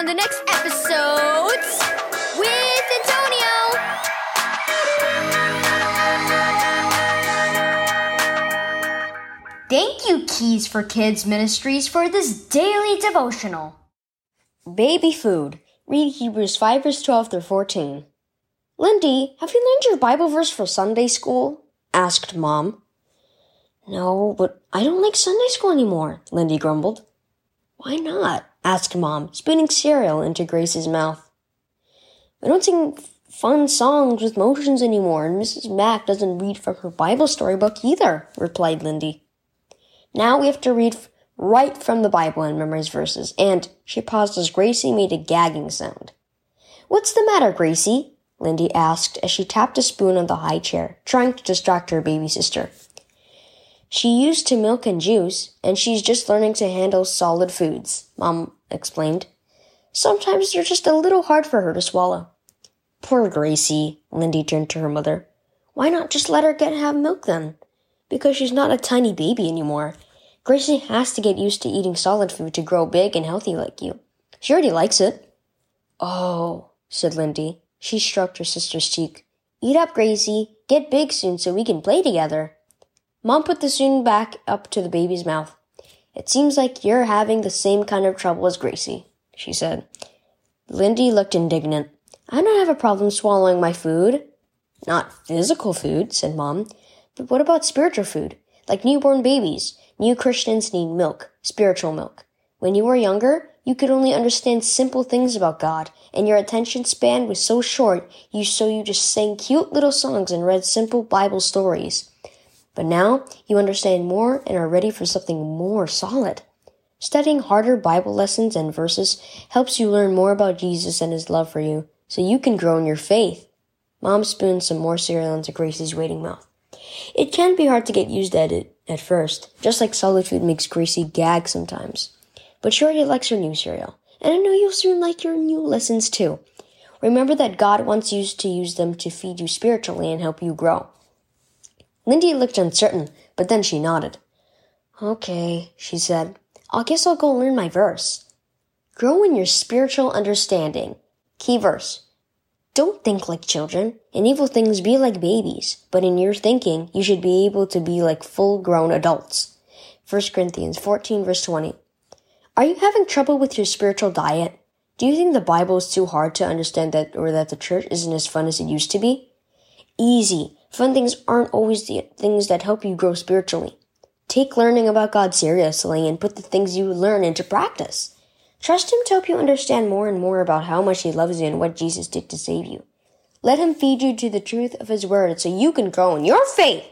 on the next epiSOWdes with Antonio. Thank you, Keys for Kids Ministries, for this daily devotional. Baby food. Read Hebrews 5 verse 12 through 14. Lindy, have you learned your Bible verse for Sunday school? asked Mom. No, but I don't like Sunday school anymore, Lindy grumbled. Why not? asked Mom, spooning cereal into Grace's mouth. We don't sing fun songs with motions anymore, and Mrs. Mack doesn't read from her Bible storybook either, replied Lindy. Now we have to read right from the Bible and memorize verses. And she paused as Gracie made a gagging sound. What's the matter, Gracie? Lindy asked as she tapped a spoon on the high chair, trying to distract her baby sister. She used to milk and juice, and she's just learning to handle solid foods, Mom explained. Sometimes they're just a little hard for her to swallow. Poor Gracie, Lindy turned to her mother. Why not just let her get have milk then? because she's not a tiny baby anymore. Gracie has to get used to eating solid food to grow big and healthy like you. She already likes it. Oh, said Lindy. She stroked her sister's cheek. Eat up, Gracie. Get big soon so we can play together. Mom put the spoon back up to the baby's mouth. It seems like you're having the same kind of trouble as Gracie, she said. Lindy looked indignant. I don't have a problem swallowing my food. Not physical food, said Mom. But what about spiritual food? Like newborn babies. New Christians need milk, spiritual milk. When you were younger, you could only understand simple things about God, and your attention span was so short, you so you just sang cute little songs and read simple Bible stories. But now you understand more and are ready for something more solid. Studying harder Bible lessons and verses helps you learn more about Jesus and his love for you, so you can grow in your faith. Mom spooned some more cereal into Gracie's waiting mouth. It can be hard to get used at it at first, just like solid food makes Gracie gag sometimes. But she already likes her new cereal, and I know you'll soon like your new lessons too. Remember that God wants you to use them to feed you spiritually and help you grow. Lindy looked uncertain, but then she nodded. Okay, she said. I guess I'll go learn my verse. Grow in your spiritual understanding. Key verse. Don't think like children. In evil things, be like babies. But in your thinking, you should be able to be like full grown adults. 1 Corinthians 14 verse 20. Are you having trouble with your spiritual diet? Do you think the Bible is too hard to understand that or that the church isn't as fun as it used to be? Easy. Fun things aren't always the things that help you grow spiritually. Take learning about God seriously and put the things you learn into practice. Trust Him to help you understand more and more about how much He loves you and what Jesus did to save you. Let Him feed you to the truth of His Word so you can grow in your faith